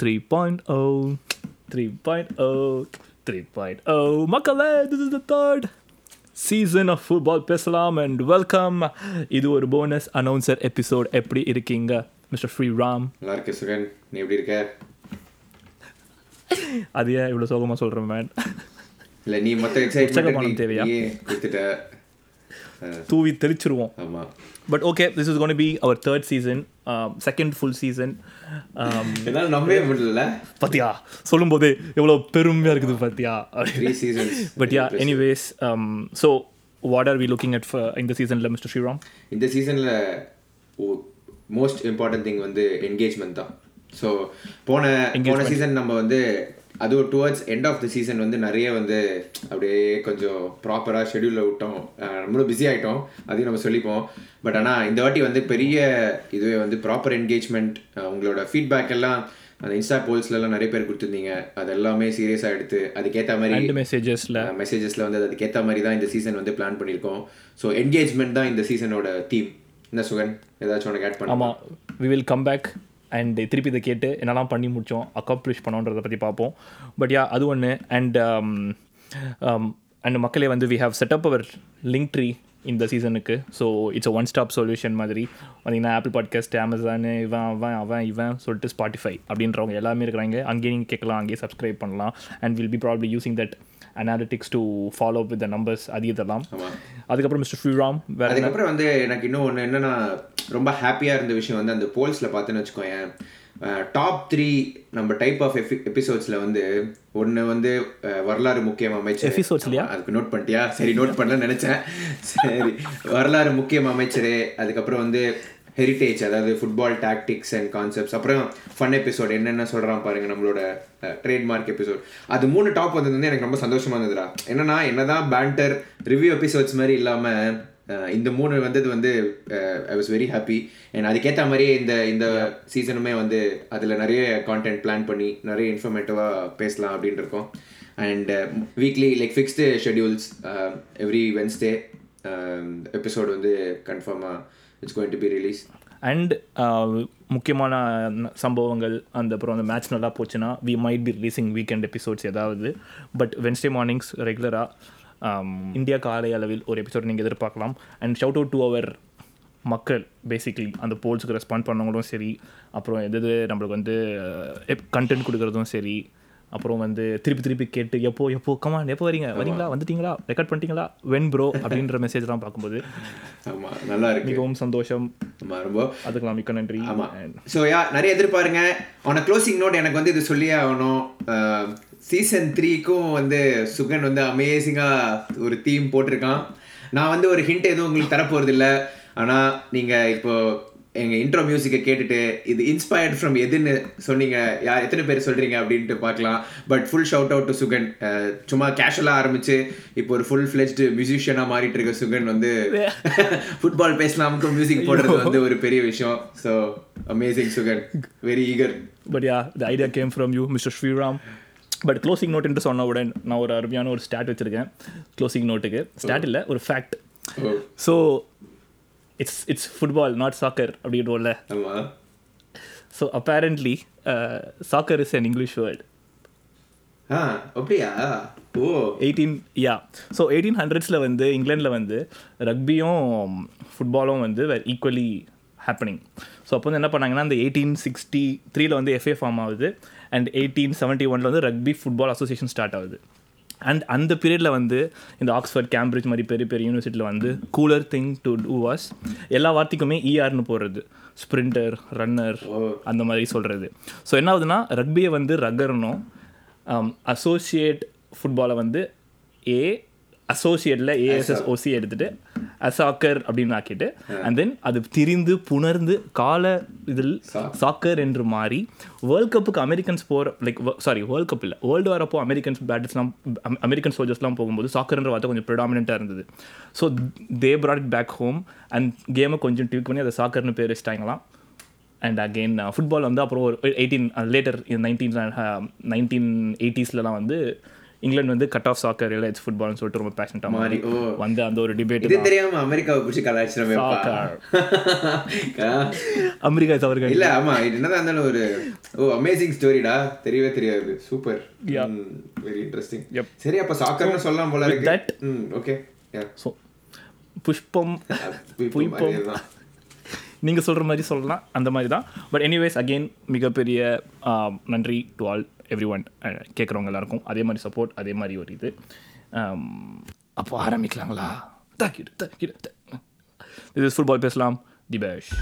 3.0 3.0 3.0 மக்களே this is the third season of football பேசலாம் and welcome. இது ஒரு போனஸ் அனௌன்சர் எபிசோட் எப்படி இருக்கீங்க மிஸ்டர் ஸ்ரீ ராம் நல்லா இருக்கு சுகன். நீ எப்படி இருக்க? அது ஏன் இவ்வளோ சோகமாக சொல்கிறேன் மேன் இல்ல நீ மொத்த எக்ஸைட்மெண்ட் தேவையா? கொடுத்துட்ட. தூவி தெளிச்சிருவோம். But okay this is gonna be our third season second full season நம்பவே முடியல பாத்தியா? சொல்லும்போது எவ்வளோ பெருமையாக இருக்குது பாத்தியா? Three seasons But yeah, anyways, um, so what are we looking at for in the season, Mr. Sriram? இந்த சீசன்ல மோஸ்ட் இம்பார்ட்டன்ட் திங் வந்து என்கேஜ்மெண்ட் தான். ஸோ போன போன சீசன் நம்ம வந்து அது ஒரு towards end of the season வந்து நிறைய வந்து அப்படியே கொஞ்சம் ப்ராப்பராக ஷெடியூலில் விட்டோம். நம்மளும் பிஸி ஆகிட்டோம் அதையும் நம்ம சொல்லிப்போம். பட் ஆனால் இந்த வாட்டி வந்து பெரிய இதுவே வந்து ப்ராப்பர் என்கேஜ்மெண்ட் உங்களோட ஃபீட்பேக் எல்லாம் அந்த இன்ஸ்டா போல்ஸ்லாம் நிறைய பேர் கொடுத்துருந்தீங்க. அது எல்லாமே சீரியஸாக எடுத்து அதுக்கேற்ற மாதிரி ரெண்டு மெசேஜஸ்ல மெசேஜஸில் வந்து அதுக்கேற்ற மாதிரி தான் இந்த சீசன் வந்து பிளான் பண்ணியிருக்கோம். ஸோ என்கேஜ்மெண்ட் தான் இந்த சீசனோட தீம் என்ன சுகன்? ஏதாச்சும் உனக்கு ஆட் பண்ண ஆமாம் we will come back and திருப்பி இதை கேட்டு என்னெல்லாம் பண்ணி முடித்தோம் அக்காம்ப்ளிஷ் பண்ணோன்றதை பற்றி பார்ப்போம். பட் யா அது ஒன்று அண்ட் அண்ட் மக்களே வந்து we have set up our link tree இந்த சீசனுக்கு so it's one stop solution மாதிரி. பார்த்தீங்கன்னா ஆப்பிள் பாட்காஸ்ட் அமேசானு இவன் அவன் அவன் இவன் சொல்லிட்டு ஸ்பாட்டிஃபை அப்படின்றவங்க எல்லாமே இருக்கிறாங்க. அங்கேயே நீங்கள் கேட்கலாம் அங்கேயே சப்ஸ்கிரைப் பண்ணலாம். And will be probably using that analytics to follow with the numbers அது இதெல்லாம். அதுக்கப்புறம் மிஸ்டர் ஸ்ரீராம் வேறு அதுக்கப்புறம் வந்து எனக்கு இன்னும் ஒன்று என்னன்னா ரொம்ப ஹாப்பியாக இருந்த விஷயம் வந்து அந்த போல்ஸில் பார்த்தேன்னு வச்சுக்கோயேன். டாப் த்ரீ நம்ம டைப் ஆஃப் எபிசோட்ஸில் வந்து ஒன்று வந்து வரலாறு முக்கியம் அமைச்சர்? ஆமா, அதுக்கு நோட் பண்ணிட்டியா? சரி நோட் பண்ணலன்னு நினச்சேன். சரி வரலாறு முக்கியம் அமைச்சர் அதுக்கப்புறம் வந்து ஹெரிட்டேஜ் அதாவது ஃபுட்பால் டாக்டிக்ஸ் அண்ட் கான்செப்ட்ஸ் அப்புறம் ஃபன் எபிசோட் என்னென்ன சொல்கிறான் பாருங்க நம்மளோட ட்ரேட்மார்க் எபிசோட் அது மூணு டாப் வந்தது வந்து எனக்கு ரொம்ப சந்தோஷமா இருந்ததுடா. என்னன்னா என்னதான் பேண்டர் ரிவ்யூ எபிசோட்ஸ் மாதிரி இல்லாமல் இந்த மூணு வந்தது வந்து I was very happy and அதுக்கேற்ற மாதிரியே இந்த இந்த சீசனுமே வந்து அதில் நிறைய கான்டென்ட் பிளான் பண்ணி நிறைய இன்ஃபர்மேட்டிவாக பேசலாம் அப்படின்னு இருக்கோம். And weekly like fixed schedules every Wednesday episode வந்து கன்ஃபார்மாக it's going to be release and முக்கியமான சம்பவங்கள் அந்த அப்புறம் அந்த மேட்ச் நல்லா போச்சுன்னா we might be releasing weekend episodes ஏதாவது. பட் வென்ஸ்டே மார்னிங்ஸ் ரெகுலராக இந்தியா காலை அளவில் ஒரு எபிசோட் நீங்கள் எதிர்பார்க்கலாம். And shout out to our மக்கள் பேசிக்லி அந்த போல்ஸுக்கு ரெஸ்பாண்ட் பண்ணவங்களும் சரி அப்புறம் எது எது நம்மளுக்கு வந்து கண்டென்ட் கொடுக்குறதும் சரி அப்புறம் வந்து திருப்பி திருப்பி கேட்டு எப்போ எப்போ கமான் எப்போ வரீங்க? வரீங்களா? வந்துட்டீங்களா? ரெக்கார்ட் பண்ணிட்டீங்களா? வென் ப்ரோ அப்படின்ற மெசேஜ்லாம் பார்க்கும்போது ஆமாம் நல்லா இருக்கு. மிகவும் சந்தோஷம். ரொம்ப. அதுக்கெல்லாம் மிக்க நன்றி. ஸோ யா நிறைய எதிர்பாருங்க. அவனை க்ளோசிங் நோட் எனக்கு வந்து இது சொல்லியே ஆகணும். சீசன் த்ரீக்கும் வந்து சுகன் வந்து அமேசிங்காக ஒரு தீம் போட்டிருக்கான். நான் வந்து ஒரு ஹிண்ட் எதுவும் உங்களுக்கு தரப்போறது இல்ல ஆனால் நீங்கள் இப்போ எங்கள் இன்ட்ரோ மியூசிக்கை கேட்டுட்டு இது இன்ஸ்பயர்ட் ஃப்ரம் எதுன்னு சொன்னீங்க யார் எத்தனை பேர் சொல்கிறீங்க அப்படின்ட்டு பார்க்கலாம். But full shout out to Sugan. சும்மா கேஷுவலாக ஆரம்பிச்சு இப்போ ஒரு ஃபுல் ஃப்ளெஜ்டு மியூசிஷியனாக மாறிட்டு இருக்க சுகன் வந்து ஃபுட்பால் பேசலாமுக்கு மியூசிக் போடுறது வந்து ஒரு பெரிய விஷயம். So amazing Sugan. Very eager but yeah the idea came from you mr Sriram but closing note என்று சொன்னவுடன் நான் ஒரு அருமையான ஒரு ஸ்டாட் வச்சுருக்கேன். க்ளோசிங் நோட்டுக்கு ஸ்டாட் இல்லை ஒரு fact so it's it's football not soccer அப்படின்றோம்ல. So apparently soccer is an English word அப்படியா? Oh. Eighteen yeah so eighteen ஹண்ட்ரட்ஸில் வந்து இங்கிலாண்டில் வந்து ரக்பியும் ஃபுட்பாலும் வந்து ஈக்குவலி ஹேப்பனிங் ஸோ அப்போ வந்து என்ன பண்ணாங்கன்னா அந்த எயிட்டீன் சிக்ஸ்டி த்ரீல வந்து எஃப்ஏ ஃபார்ம் ஆகுது. அண்ட் எயிட்டீன் செவன்ட்டி ஒனில் வந்து ரக்பி ஃபுட்பால் அசோசியேஷன் ஸ்டார்ட் ஆகுது. அண்ட் அந்த பீரியடில் வந்து இந்த ஆக்ஸ்ஃபோர்ட் கேம்பிரிட்ஜ் மாதிரி பெரிய பெரிய யூனிவர்சிட்டியில் வந்து cooler thing to do was எல்லா வார்த்தைக்குமே இஆர்னு போடுறது. ஸ்ப்ரிண்டர் ரன்னர் அந்த மாதிரி சொல்கிறது ஸோ என்ன ஆகுதுன்னா ரக்பியை வந்து ரக்கர்னும் அசோசியேட் ஃபுட்பாலை வந்து ஏ அசோசியேட்டில் ஏஎஸ்எஸ் ஓசி எடுத்துட்டு அசாக்கர் அப்படின்னு ஆக்கிட்டு அண்ட் தென் அது திரிந்து புணர்ந்து கால இதில் சாக்கர் என்று மாறி வேர்ல்ட் கப்புக்கு அமெரிக்கன்ஸ் போகிற லைக் சாரி வேர்ல்ட் கப் இல்லை வேர்ல்டு வார் அப்போ அமெரிக்கன்ஸ் பேட்டில்ஸ்லாம் அமெரிக்கன் சோல்ஜர்ஸ்லாம் போகும்போது சாக்கர்ன்ற வார்த்தை கொஞ்சம் ப்ரிடாமினண்ட்டாக இருந்தது. So they brought it back home and கேமை கொஞ்சம் ட்வீக் பண்ணி அதை சாக்கர்னு பேர் வச்சிட்டாங்களாம். அண்ட் அகெயின் ஃபுட்பால் வந்து அப்புறம் ஒரு எயிட்டீன் லேட்டர் நைன்டீன் நைன்டீன் எயிட்டிஸ்லலாம் வந்து இங்கிலாந்து வந்து கட் ஆஃப் சாக்கர் இல்லை இட்ஸ் ஃபுட்பால்னு சொல்லிட்டு ரொம்ப பேஷனட்டாக மாறி. வந்து அந்த ஒரு டிபேட் இது தெரியாம அமெரிக்காவை பிடிச்சி கலாச்சிரம் அமெரிக்கா அவர்கள் இல்ல ஆமா இது என்னதான் இருந்தாலும் ஒரு ஓ அமேசிங் ஸ்டோரிடா தெரியவே தெரியாது. Super very interesting. சரி அப்ப சாக்கர்னு சொல்லலாம் போல இருக்கு. ஓகே ஸோ புஷ்பம் புய்பம் நீங்கள் சொல்கிற மாதிரி சொல்லலாம் அந்த மாதிரி தான் பட் எனிவேஸ் அகெயின் மிகப்பெரிய நன்றி டு ஆல் எவ்ரி ஒன் கேட்குறவங்க எல்லாருக்கும். அதே மாதிரி சப்போர்ட் அதே மாதிரி ஒரு இது. அப்போ ஆரம்பிக்கலாங்களா? தாக்கிடு தாக்கிடு இது ஃபுட்பால் பேசலாம் தி பெஸ்ட்